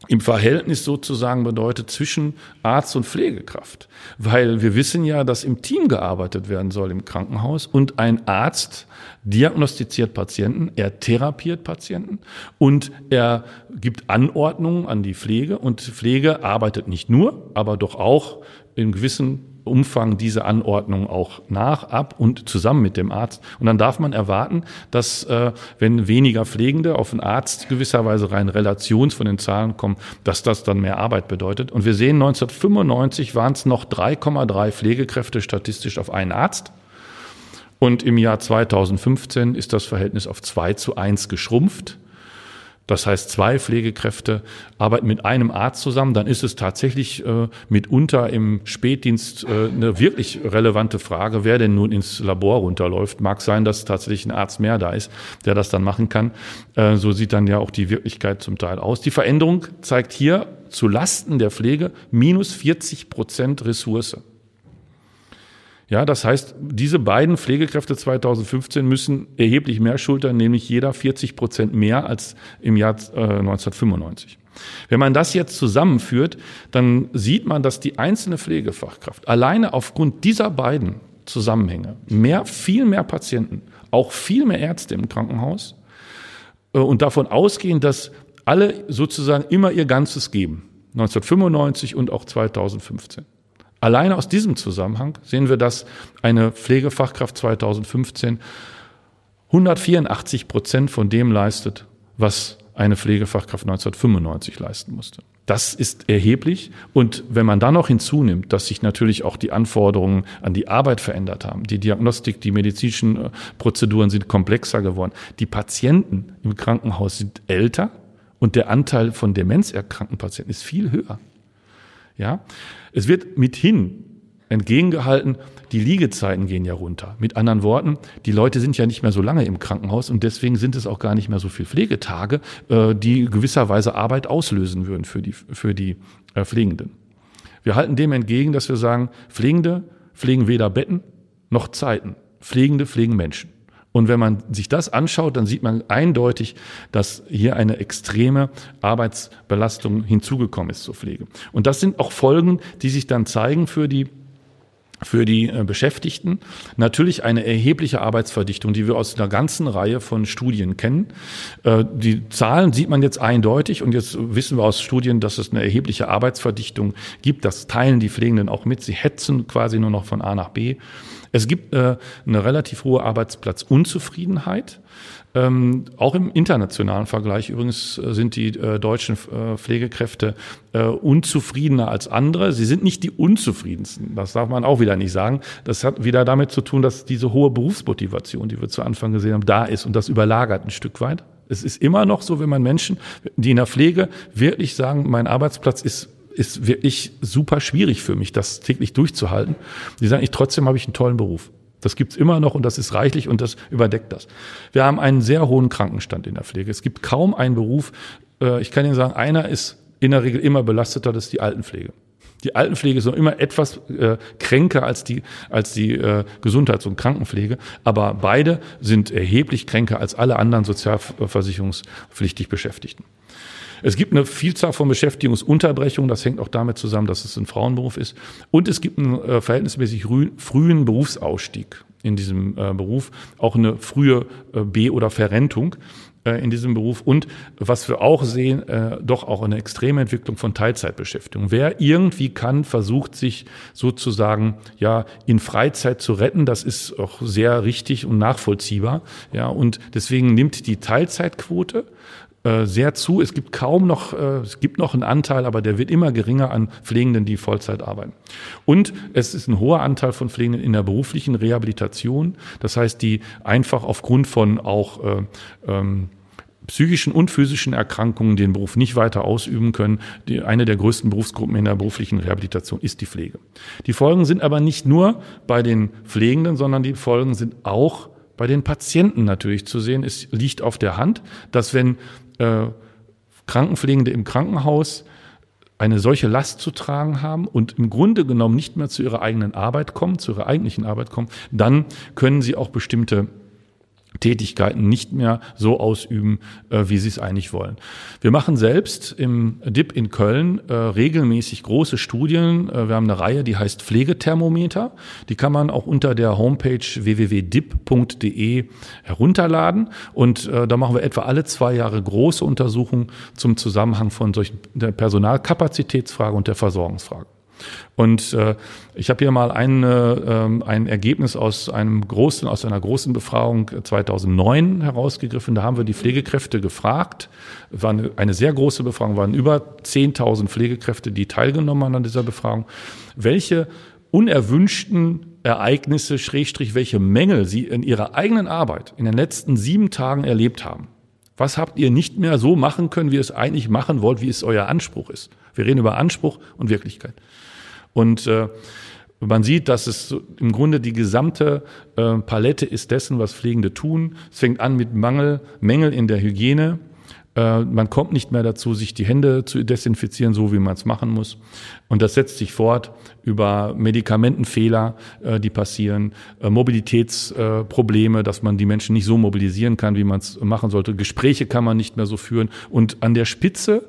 im Verhältnis sozusagen bedeutet zwischen Arzt und Pflegekraft. Weil wir wissen ja, dass im Team gearbeitet werden soll im Krankenhaus und ein Arzt diagnostiziert Patienten, er therapiert Patienten und er gibt Anordnungen an die Pflege und Pflege arbeitet nicht nur, aber doch auch in gewissen Umfang diese Anordnung auch nach, ab und zusammen mit dem Arzt. Und dann darf man erwarten, dass äh, wenn weniger Pflegende auf den Arzt gewisserweise rein relations von den Zahlen kommen, dass das dann mehr Arbeit bedeutet. Und wir sehen, 1995 waren es noch 3,3 Pflegekräfte statistisch auf einen Arzt. Und im Jahr 2015 ist das Verhältnis auf 2 zu 1 geschrumpft. Das heißt, zwei Pflegekräfte arbeiten mit einem Arzt zusammen, dann ist es tatsächlich äh, mitunter im Spätdienst äh, eine wirklich relevante Frage, wer denn nun ins Labor runterläuft. Mag sein, dass tatsächlich ein Arzt mehr da ist, der das dann machen kann. Äh, so sieht dann ja auch die Wirklichkeit zum Teil aus. Die Veränderung zeigt hier zu Lasten der Pflege minus 40 Prozent Ressource. Ja, das heißt, diese beiden Pflegekräfte 2015 müssen erheblich mehr schultern, nämlich jeder 40 Prozent mehr als im Jahr äh, 1995. Wenn man das jetzt zusammenführt, dann sieht man, dass die einzelne Pflegefachkraft alleine aufgrund dieser beiden Zusammenhänge mehr, viel mehr Patienten, auch viel mehr Ärzte im Krankenhaus äh, und davon ausgehen, dass alle sozusagen immer ihr Ganzes geben. 1995 und auch 2015. Alleine aus diesem Zusammenhang sehen wir, dass eine Pflegefachkraft 2015 184 Prozent von dem leistet, was eine Pflegefachkraft 1995 leisten musste. Das ist erheblich. Und wenn man dann noch hinzunimmt, dass sich natürlich auch die Anforderungen an die Arbeit verändert haben, die Diagnostik, die medizinischen äh, Prozeduren sind komplexer geworden, die Patienten im Krankenhaus sind älter und der Anteil von demenzerkrankten Patienten ist viel höher. Ja, es wird mithin entgegengehalten, die Liegezeiten gehen ja runter. Mit anderen Worten, die Leute sind ja nicht mehr so lange im Krankenhaus und deswegen sind es auch gar nicht mehr so viele Pflegetage, äh, die gewisserweise Arbeit auslösen würden für die, für die äh, Pflegenden. Wir halten dem entgegen, dass wir sagen, Pflegende pflegen weder Betten noch Zeiten. Pflegende pflegen Menschen. Und wenn man sich das anschaut, dann sieht man eindeutig, dass hier eine extreme Arbeitsbelastung hinzugekommen ist zur Pflege. Und das sind auch Folgen, die sich dann zeigen für die für die äh, Beschäftigten. Natürlich eine erhebliche Arbeitsverdichtung, die wir aus einer ganzen Reihe von Studien kennen. Äh, die Zahlen sieht man jetzt eindeutig und jetzt wissen wir aus Studien, dass es eine erhebliche Arbeitsverdichtung gibt. Das teilen die Pflegenden auch mit. Sie hetzen quasi nur noch von A nach B. Es gibt äh, eine relativ hohe Arbeitsplatzunzufriedenheit. Ähm, auch im internationalen Vergleich übrigens äh, sind die äh, deutschen äh, Pflegekräfte äh, unzufriedener als andere. Sie sind nicht die unzufriedensten. Das darf man auch wieder nicht sagen. Das hat wieder damit zu tun, dass diese hohe Berufsmotivation, die wir zu Anfang gesehen haben, da ist und das überlagert ein Stück weit. Es ist immer noch so, wenn man Menschen, die in der Pflege wirklich sagen, mein Arbeitsplatz ist ist wirklich super schwierig für mich, das täglich durchzuhalten. Die sagen, ich trotzdem habe ich einen tollen Beruf. Das gibt's immer noch und das ist reichlich und das überdeckt das. Wir haben einen sehr hohen Krankenstand in der Pflege. Es gibt kaum einen Beruf, äh, ich kann Ihnen sagen, einer ist in der Regel immer belasteter, das ist die Altenpflege. Die Altenpflege ist noch immer etwas äh, kränker als die, als die äh, Gesundheits- und Krankenpflege, aber beide sind erheblich kränker als alle anderen sozialversicherungspflichtig Beschäftigten. Es gibt eine Vielzahl von Beschäftigungsunterbrechungen. Das hängt auch damit zusammen, dass es ein Frauenberuf ist. Und es gibt einen äh, verhältnismäßig frühen Berufsausstieg in diesem äh, Beruf, auch eine frühe äh, B- oder Verrentung äh, in diesem Beruf und was wir auch sehen, äh, doch auch eine extreme Entwicklung von Teilzeitbeschäftigung. Wer irgendwie kann, versucht sich sozusagen ja in Freizeit zu retten. Das ist auch sehr richtig und nachvollziehbar. Ja, und deswegen nimmt die Teilzeitquote äh, sehr zu. Es gibt kaum noch, äh, es gibt noch einen Anteil, aber der wird immer geringer an Pflegenden, die Vollzeit arbeiten. Und es ist ein hoher Anteil von Pflegenden in der beruflichen Rehabilitation. Das heißt, die einfach aufgrund von auch äh, ähm, psychischen und physischen Erkrankungen den Beruf nicht weiter ausüben können. Die, eine der größten Berufsgruppen in der beruflichen Rehabilitation ist die Pflege. Die Folgen sind aber nicht nur bei den Pflegenden, sondern die Folgen sind auch bei den Patienten natürlich zu sehen. Es liegt auf der Hand, dass wenn äh, Krankenpflegende im Krankenhaus eine solche Last zu tragen haben und im Grunde genommen nicht mehr zu ihrer eigenen Arbeit kommen, zu ihrer eigentlichen Arbeit kommen, dann können sie auch bestimmte Tätigkeiten nicht mehr so ausüben, äh, wie sie es eigentlich wollen. Wir machen selbst im DIP in Köln äh, regelmäßig große Studien. Äh, wir haben eine Reihe, die heißt Pflegethermometer. Die kann man auch unter der Homepage www.dip.de herunterladen. Und da machen wir etwa alle zwei Jahre große Untersuchungen zum Zusammenhang von solchen der Personalkapazitätsfrage und der Versorgungsfrage. Und äh, ich habe hier mal ein, äh, ein Ergebnis aus einem großen, aus einer großen Befragung 2009 herausgegriffen. Da haben wir die Pflegekräfte gefragt. War eine, eine sehr große Befragung, waren über 10.000 Pflegekräfte, die teilgenommen haben an dieser Befragung. Welche unerwünschten Ereignisse, Schrägstrich, welche Mängel sie in ihrer eigenen Arbeit in den letzten sieben Tagen erlebt haben. Was habt ihr nicht mehr so machen können, wie ihr es eigentlich machen wollt, wie es euer Anspruch ist? Wir reden über Anspruch und Wirklichkeit. Und äh, man sieht, dass es im Grunde die gesamte äh, Palette ist dessen, was Pflegende tun. Es fängt an mit Mangel, Mängel in der Hygiene. Äh, man kommt nicht mehr dazu, sich die Hände zu desinfizieren, so wie man es machen muss. Und das setzt sich fort über Medikamentenfehler, äh, die passieren, äh, Mobilitätsprobleme, dass man die Menschen nicht so mobilisieren kann, wie man es machen sollte. Gespräche kann man nicht mehr so führen. Und an der Spitze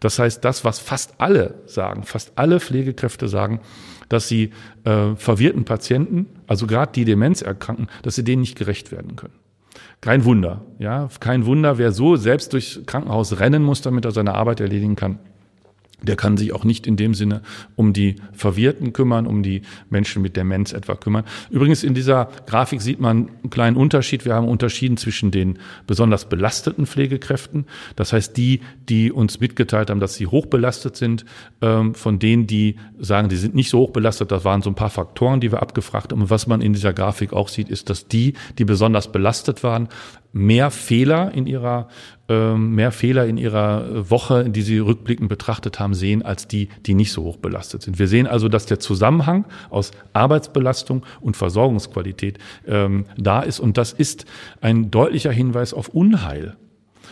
das heißt, das, was fast alle sagen, fast alle Pflegekräfte sagen, dass sie verwirrten Patienten, also gerade die Demenz erkranken, dass sie denen nicht gerecht werden können. Kein Wunder, ja, kein Wunder, wer so selbst durchs Krankenhaus rennen muss, damit er seine Arbeit erledigen kann der kann sich auch nicht in dem Sinne um die Verwirrten kümmern, um die Menschen mit Demenz etwa kümmern. Übrigens in dieser Grafik sieht man einen kleinen Unterschied. Wir haben unterschieden zwischen den besonders belasteten Pflegekräften, das heißt die, die uns mitgeteilt haben, dass sie hochbelastet sind, ähm, von denen, die sagen, die sind nicht so hochbelastet. Das waren so ein paar Faktoren, die wir abgefragt haben. Und was man in dieser Grafik auch sieht, ist, dass die, die besonders belastet waren, mehr Fehler in ihrer ähm, mehr Fehler in ihrer Woche, die sie rückblickend betrachtet haben, sehen, als die, die nicht so hoch belastet sind. Wir sehen also, dass der Zusammenhang aus Arbeitsbelastung und Versorgungsqualität ähm, da ist. Und das ist ein deutlicher Hinweis auf Unheil.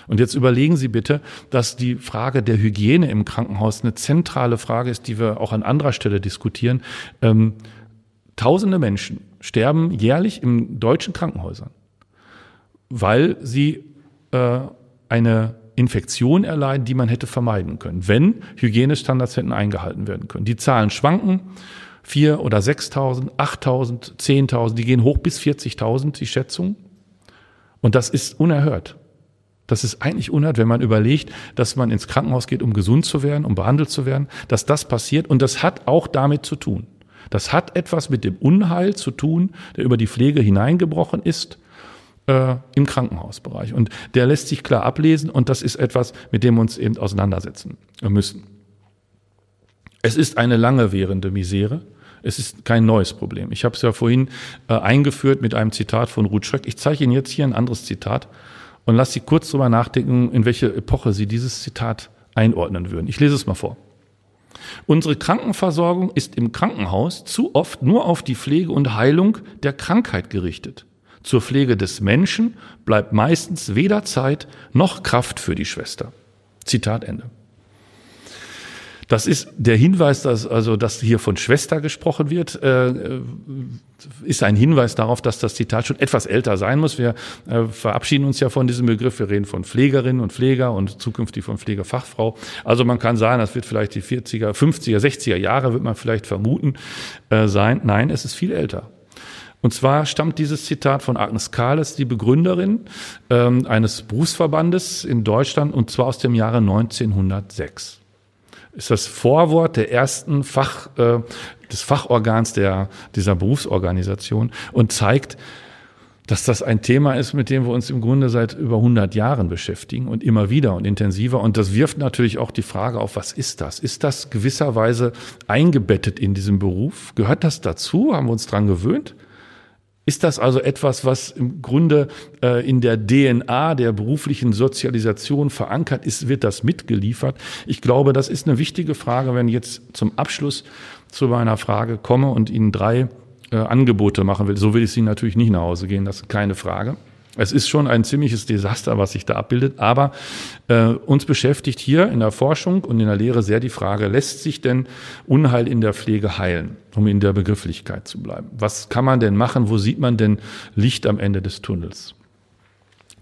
Und jetzt überlegen Sie bitte, dass die Frage der Hygiene im Krankenhaus eine zentrale Frage ist, die wir auch an anderer Stelle diskutieren. Ähm, tausende Menschen sterben jährlich in deutschen Krankenhäusern, weil sie äh, eine Infektion erleiden, die man hätte vermeiden können, wenn Hygienestandards hätten eingehalten werden können. Die Zahlen schwanken. vier oder 6.000, 8.000, 10.000, die gehen hoch bis 40.000, die Schätzung. Und das ist unerhört. Das ist eigentlich unerhört, wenn man überlegt, dass man ins Krankenhaus geht, um gesund zu werden, um behandelt zu werden, dass das passiert. Und das hat auch damit zu tun. Das hat etwas mit dem Unheil zu tun, der über die Pflege hineingebrochen ist äh, im Krankenhausbereich. Und der lässt sich klar ablesen und das ist etwas, mit dem wir uns eben auseinandersetzen müssen. Es ist eine lange währende Misere. Es ist kein neues Problem. Ich habe es ja vorhin äh, eingeführt mit einem Zitat von Ruth Schreck. Ich zeige Ihnen jetzt hier ein anderes Zitat und lasse Sie kurz darüber nachdenken, in welche Epoche Sie dieses Zitat einordnen würden. Ich lese es mal vor. Unsere Krankenversorgung ist im Krankenhaus zu oft nur auf die Pflege und Heilung der Krankheit gerichtet. Zur Pflege des Menschen bleibt meistens weder Zeit noch Kraft für die Schwester. Zitat Ende. Das ist der Hinweis, dass also dass hier von Schwester gesprochen wird, äh, ist ein Hinweis darauf, dass das Zitat schon etwas älter sein muss. Wir äh, verabschieden uns ja von diesem Begriff. Wir reden von Pflegerinnen und Pfleger und zukünftig von Pflegefachfrau. Also man kann sagen, das wird vielleicht die 40er, 50er, 60er Jahre, wird man vielleicht vermuten äh, sein. Nein, es ist viel älter. Und zwar stammt dieses Zitat von Agnes Kahles, die Begründerin ähm, eines Berufsverbandes in Deutschland, und zwar aus dem Jahre 1906. Ist das Vorwort der ersten Fach, äh, des Fachorgans der, dieser Berufsorganisation und zeigt, dass das ein Thema ist, mit dem wir uns im Grunde seit über 100 Jahren beschäftigen und immer wieder und intensiver. Und das wirft natürlich auch die Frage auf, was ist das? Ist das gewisserweise eingebettet in diesem Beruf? Gehört das dazu? Haben wir uns dran gewöhnt? Ist das also etwas, was im Grunde äh, in der DNA der beruflichen Sozialisation verankert ist? Wird das mitgeliefert? Ich glaube, das ist eine wichtige Frage, wenn ich jetzt zum Abschluss zu meiner Frage komme und Ihnen drei äh, Angebote machen will. So will ich Sie natürlich nicht nach Hause gehen, das ist keine Frage. Es ist schon ein ziemliches Desaster, was sich da abbildet, aber äh, uns beschäftigt hier in der Forschung und in der Lehre sehr die Frage, lässt sich denn Unheil in der Pflege heilen, um in der Begrifflichkeit zu bleiben? Was kann man denn machen? Wo sieht man denn Licht am Ende des Tunnels?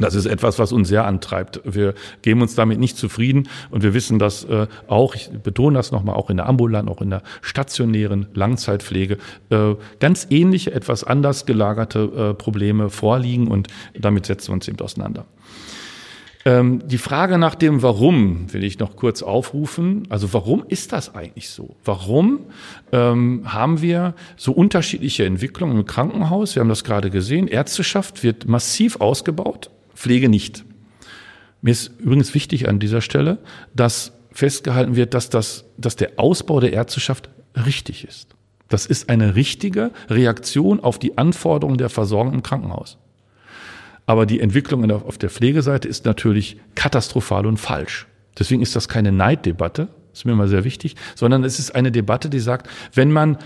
Das ist etwas, was uns sehr antreibt. Wir geben uns damit nicht zufrieden und wir wissen, dass äh, auch, ich betone das nochmal, auch in der ambulanten, auch in der stationären Langzeitpflege äh, ganz ähnliche, etwas anders gelagerte äh, Probleme vorliegen und damit setzen wir uns eben auseinander. Ähm, die Frage nach dem Warum will ich noch kurz aufrufen. Also warum ist das eigentlich so? Warum ähm, haben wir so unterschiedliche Entwicklungen im Krankenhaus? Wir haben das gerade gesehen. Ärzteschaft wird massiv ausgebaut. Pflege nicht. Mir ist übrigens wichtig an dieser Stelle, dass festgehalten wird, dass, das, dass der Ausbau der Ärzteschaft richtig ist. Das ist eine richtige Reaktion auf die Anforderungen der Versorgung im Krankenhaus. Aber die Entwicklung auf der Pflegeseite ist natürlich katastrophal und falsch. Deswegen ist das keine Neiddebatte, ist mir mal sehr wichtig, sondern es ist eine Debatte, die sagt, wenn man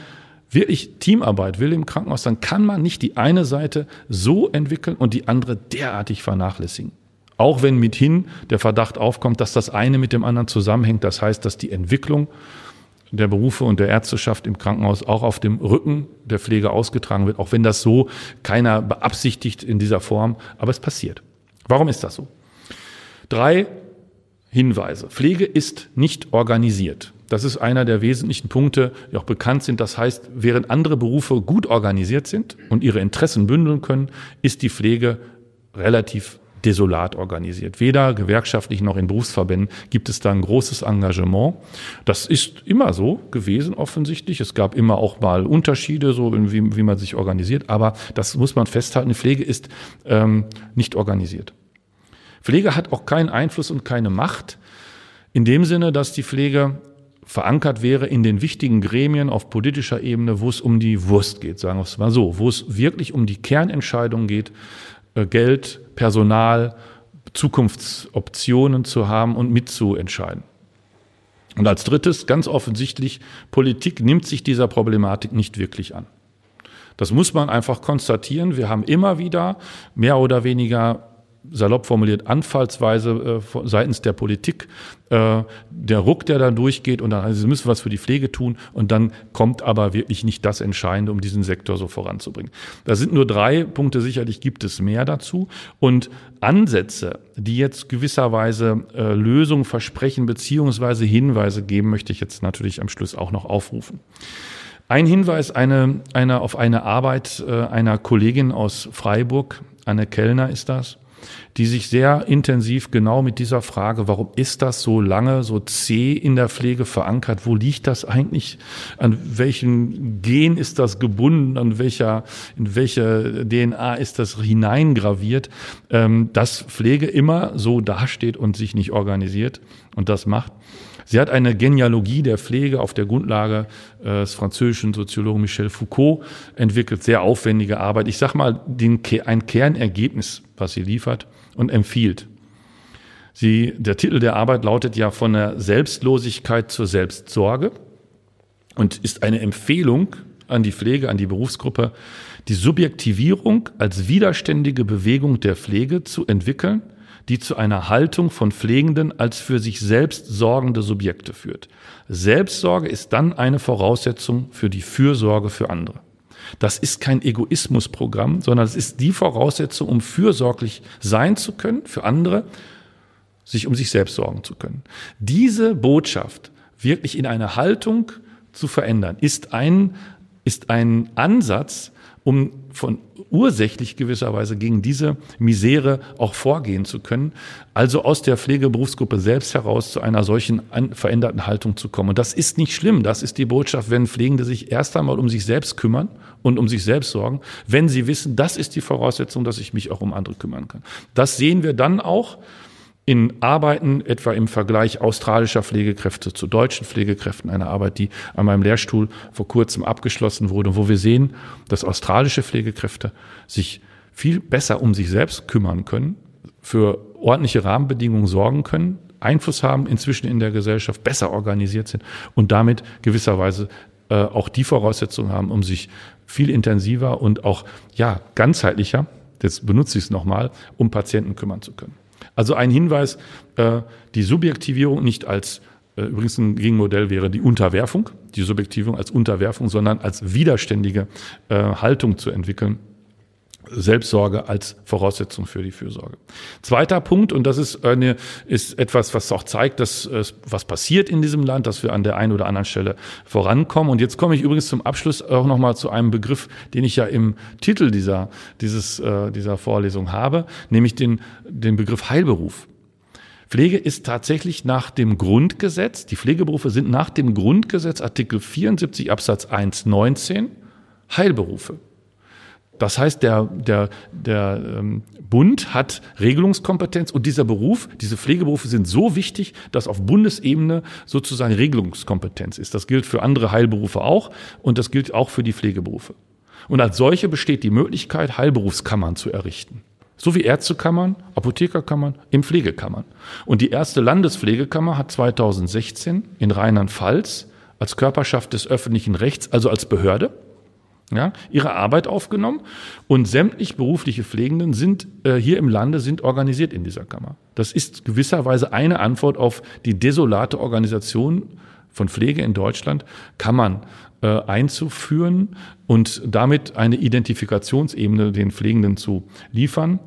wirklich Teamarbeit will im Krankenhaus, dann kann man nicht die eine Seite so entwickeln und die andere derartig vernachlässigen. Auch wenn mithin der Verdacht aufkommt, dass das eine mit dem anderen zusammenhängt. Das heißt, dass die Entwicklung der Berufe und der Ärzteschaft im Krankenhaus auch auf dem Rücken der Pflege ausgetragen wird, auch wenn das so keiner beabsichtigt in dieser Form, aber es passiert. Warum ist das so? Drei Hinweise. Pflege ist nicht organisiert. Das ist einer der wesentlichen Punkte, die auch bekannt sind. Das heißt, während andere Berufe gut organisiert sind und ihre Interessen bündeln können, ist die Pflege relativ desolat organisiert. Weder gewerkschaftlich noch in Berufsverbänden gibt es da ein großes Engagement. Das ist immer so gewesen, offensichtlich. Es gab immer auch mal Unterschiede, so wie, wie man sich organisiert. Aber das muss man festhalten. Die Pflege ist ähm, nicht organisiert. Pflege hat auch keinen Einfluss und keine Macht. In dem Sinne, dass die Pflege verankert wäre in den wichtigen Gremien auf politischer Ebene, wo es um die Wurst geht, sagen wir es mal so, wo es wirklich um die Kernentscheidung geht, äh, Geld, Personal, Zukunftsoptionen zu haben und mitzuentscheiden. Und als drittes, ganz offensichtlich, Politik nimmt sich dieser Problematik nicht wirklich an. Das muss man einfach konstatieren. Wir haben immer wieder mehr oder weniger salopp formuliert, Anfallsweise äh, seitens der Politik, äh, der Ruck, der da durchgeht und dann, also sie müssen was für die Pflege tun und dann kommt aber wirklich nicht das Entscheidende, um diesen Sektor so voranzubringen. Da sind nur drei Punkte, sicherlich gibt es mehr dazu und Ansätze, die jetzt gewisserweise äh, Lösungen versprechen beziehungsweise Hinweise geben, möchte ich jetzt natürlich am Schluss auch noch aufrufen. Ein Hinweis eine, eine, auf eine Arbeit äh, einer Kollegin aus Freiburg, Anne Kellner ist das, die sich sehr intensiv genau mit dieser Frage, warum ist das so lange so zäh in der Pflege verankert? Wo liegt das eigentlich? An welchen Gen ist das gebunden? An welcher, in welche DNA ist das hineingraviert? Ähm, dass Pflege immer so dasteht und sich nicht organisiert und das macht. Sie hat eine Genealogie der Pflege auf der Grundlage äh, des französischen Soziologen Michel Foucault entwickelt. Sehr aufwendige Arbeit. Ich sage mal, den, ein Kernergebnis, was sie liefert und empfiehlt. Sie, der Titel der Arbeit lautet ja von der Selbstlosigkeit zur Selbstsorge und ist eine Empfehlung an die Pflege, an die Berufsgruppe, die Subjektivierung als widerständige Bewegung der Pflege zu entwickeln die zu einer Haltung von Pflegenden als für sich selbst sorgende Subjekte führt. Selbstsorge ist dann eine Voraussetzung für die Fürsorge für andere. Das ist kein Egoismusprogramm, sondern es ist die Voraussetzung, um fürsorglich sein zu können für andere, sich um sich selbst sorgen zu können. Diese Botschaft wirklich in eine Haltung zu verändern, ist ein, ist ein Ansatz, um von ursächlich gewisserweise gegen diese Misere auch vorgehen zu können. Also aus der Pflegeberufsgruppe selbst heraus zu einer solchen veränderten Haltung zu kommen. Und das ist nicht schlimm. Das ist die Botschaft, wenn Pflegende sich erst einmal um sich selbst kümmern und um sich selbst sorgen, wenn sie wissen, das ist die Voraussetzung, dass ich mich auch um andere kümmern kann. Das sehen wir dann auch in Arbeiten, etwa im Vergleich australischer Pflegekräfte zu deutschen Pflegekräften, eine Arbeit, die an meinem Lehrstuhl vor kurzem abgeschlossen wurde, wo wir sehen, dass australische Pflegekräfte sich viel besser um sich selbst kümmern können, für ordentliche Rahmenbedingungen sorgen können, Einfluss haben inzwischen in der Gesellschaft, besser organisiert sind und damit gewisserweise äh, auch die Voraussetzungen haben, um sich viel intensiver und auch ja ganzheitlicher, jetzt benutze ich es nochmal, um Patienten kümmern zu können. Also ein Hinweis, äh, die Subjektivierung nicht als äh, Übrigens ein Gegenmodell wäre die Unterwerfung, die Subjektivierung als Unterwerfung, sondern als widerständige äh, Haltung zu entwickeln, Selbstsorge als Voraussetzung für die Fürsorge. Zweiter Punkt, und das ist eine, ist etwas, was auch zeigt, dass was passiert in diesem Land, dass wir an der einen oder anderen Stelle vorankommen. Und jetzt komme ich übrigens zum Abschluss auch nochmal zu einem Begriff, den ich ja im Titel dieser, dieses, äh, dieser Vorlesung habe, nämlich den, den Begriff Heilberuf. Pflege ist tatsächlich nach dem Grundgesetz, die Pflegeberufe sind nach dem Grundgesetz Artikel 74 Absatz 1 19 Heilberufe. Das heißt, der, der, der ähm, Bund hat Regelungskompetenz und dieser Beruf, diese Pflegeberufe sind so wichtig, dass auf Bundesebene sozusagen Regelungskompetenz ist. Das gilt für andere Heilberufe auch und das gilt auch für die Pflegeberufe. Und als solche besteht die Möglichkeit, Heilberufskammern zu errichten. So wie Ärztekammern, Apothekerkammern, im Pflegekammern. Und die erste Landespflegekammer hat 2016 in Rheinland-Pfalz als Körperschaft des öffentlichen Rechts, also als Behörde, ja, ihre Arbeit aufgenommen und sämtlich berufliche Pflegenden sind äh, hier im Lande sind organisiert in dieser Kammer. Das ist gewisserweise eine Antwort auf die desolate Organisation von Pflege in Deutschland, Kammern äh, einzuführen und damit eine Identifikationsebene den Pflegenden zu liefern.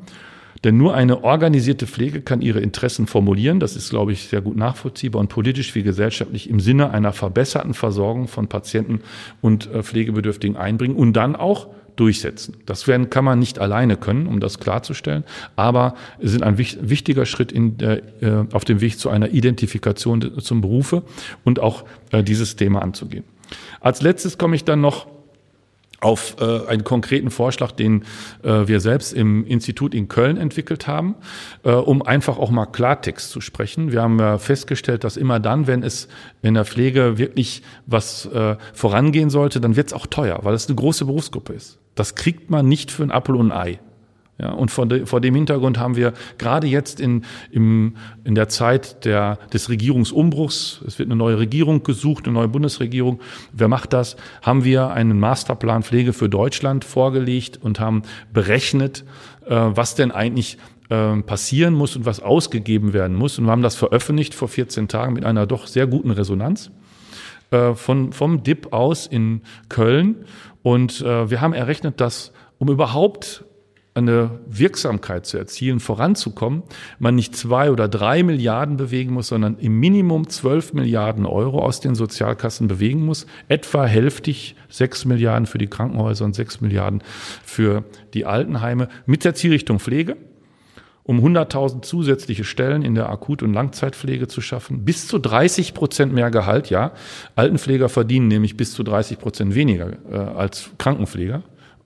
Denn nur eine organisierte Pflege kann ihre Interessen formulieren. Das ist, glaube ich, sehr gut nachvollziehbar und politisch wie gesellschaftlich im Sinne einer verbesserten Versorgung von Patienten und äh, Pflegebedürftigen einbringen und dann auch durchsetzen. Das werden, kann man nicht alleine können, um das klarzustellen, aber es sind ein wichtiger Schritt in äh, auf dem Weg zu einer Identifikation zum Berufe und auch äh, dieses Thema anzugehen. Als letztes komme ich dann noch auf äh, einen konkreten Vorschlag, den äh, wir selbst im Institut in Köln entwickelt haben, äh, um einfach auch mal Klartext zu sprechen. Wir haben äh, festgestellt, dass immer dann, wenn es in der Pflege wirklich was äh, vorangehen sollte, dann wird es auch teuer, weil es eine große Berufsgruppe ist. Das kriegt man nicht für ein Apfel und ein Ei. Ja, und vor, de, vor dem Hintergrund haben wir gerade jetzt in, im, in der Zeit der, des Regierungsumbruchs, es wird eine neue Regierung gesucht, eine neue Bundesregierung, wer macht das, haben wir einen Masterplan Pflege für Deutschland vorgelegt und haben berechnet, äh, was denn eigentlich äh, passieren muss und was ausgegeben werden muss. Und wir haben das veröffentlicht vor 14 Tagen mit einer doch sehr guten Resonanz äh, von, vom DIP aus in Köln. Und äh, wir haben errechnet, dass um überhaupt eine Wirksamkeit zu erzielen, voranzukommen, man nicht zwei oder drei Milliarden bewegen muss, sondern im Minimum zwölf Milliarden Euro aus den Sozialkassen bewegen muss, etwa hälftig sechs Milliarden für die Krankenhäuser und sechs Milliarden für die Altenheime mit der Zielrichtung Pflege um 100.000 zusätzliche Stellen in der Akut- und Langzeitpflege zu schaffen, bis zu 30 Prozent mehr Gehalt, ja. Altenpfleger verdienen nämlich bis zu 30 Prozent weniger äh, als Krankenpfleger.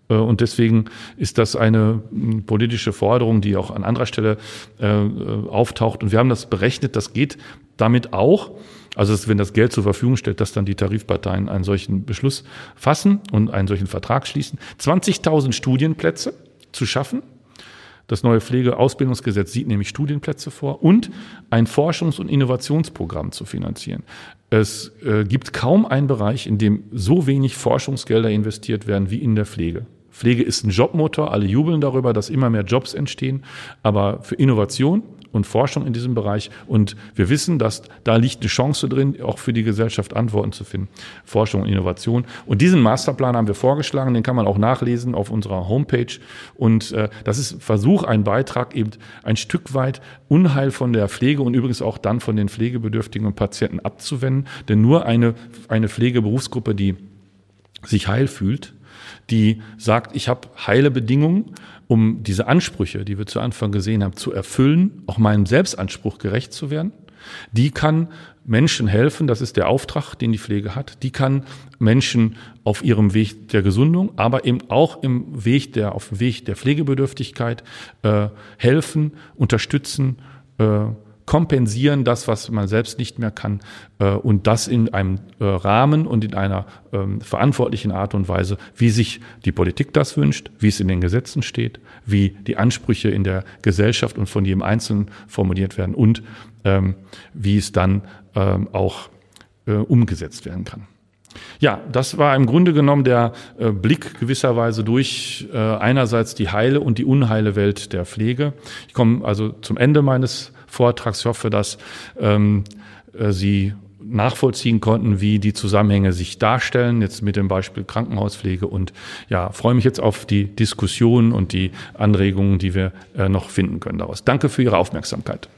Äh, und deswegen ist das eine politische Forderung, die auch an anderer Stelle äh, auftaucht. Und wir haben das berechnet, das geht damit auch. Also wenn das Geld zur Verfügung stellt, dass dann die Tarifparteien einen solchen Beschluss fassen und einen solchen Vertrag schließen. 20.000 Studienplätze zu schaffen. Das neue Pflegeausbildungsgesetz sieht nämlich Studienplätze vor und ein Forschungs- und Innovationsprogramm zu finanzieren. Es äh, gibt kaum einen Bereich, in dem so wenig Forschungsgelder investiert werden wie in der Pflege. Pflege ist ein Jobmotor, alle jubeln darüber, dass immer mehr Jobs entstehen, aber für Innovation und Forschung in diesem Bereich. Und wir wissen, dass da liegt eine Chance drin, auch für die Gesellschaft Antworten zu finden. Forschung und Innovation. Und diesen Masterplan haben wir vorgeschlagen, den kann man auch nachlesen auf unserer Homepage. Und äh, das ist Versuch, ein Beitrag, eben ein Stück weit Unheil von der Pflege und übrigens auch dann von den pflegebedürftigen und Patienten abzuwenden. Denn nur eine, eine Pflegeberufsgruppe, die sich heil fühlt, die sagt, ich habe heile Bedingungen, um diese Ansprüche, die wir zu Anfang gesehen haben, zu erfüllen, auch meinem Selbstanspruch gerecht zu werden. Die kann Menschen helfen, das ist der Auftrag, den die Pflege hat. Die kann Menschen auf ihrem Weg der Gesundung, aber eben auch im Weg der, auf dem Weg der Pflegebedürftigkeit äh, helfen, unterstützen, äh, kompensieren das, was man selbst nicht mehr kann äh, und das in einem äh, Rahmen und in einer ähm, verantwortlichen Art und Weise, wie sich die Politik das wünscht, wie es in den Gesetzen steht, wie die Ansprüche in der Gesellschaft und von jedem Einzelnen formuliert werden und ähm, wie es dann ähm, auch äh, umgesetzt werden kann. Ja, das war im Grunde genommen der Blick gewisserweise durch einerseits die heile und die unheile Welt der Pflege. Ich komme also zum Ende meines Vortrags. Ich hoffe, dass ähm, äh, Sie nachvollziehen konnten, wie die Zusammenhänge sich darstellen, jetzt mit dem Beispiel Krankenhauspflege und ja, freue mich jetzt auf die Diskussion und die Anregungen, die wir äh, noch finden können daraus. Danke für Ihre Aufmerksamkeit.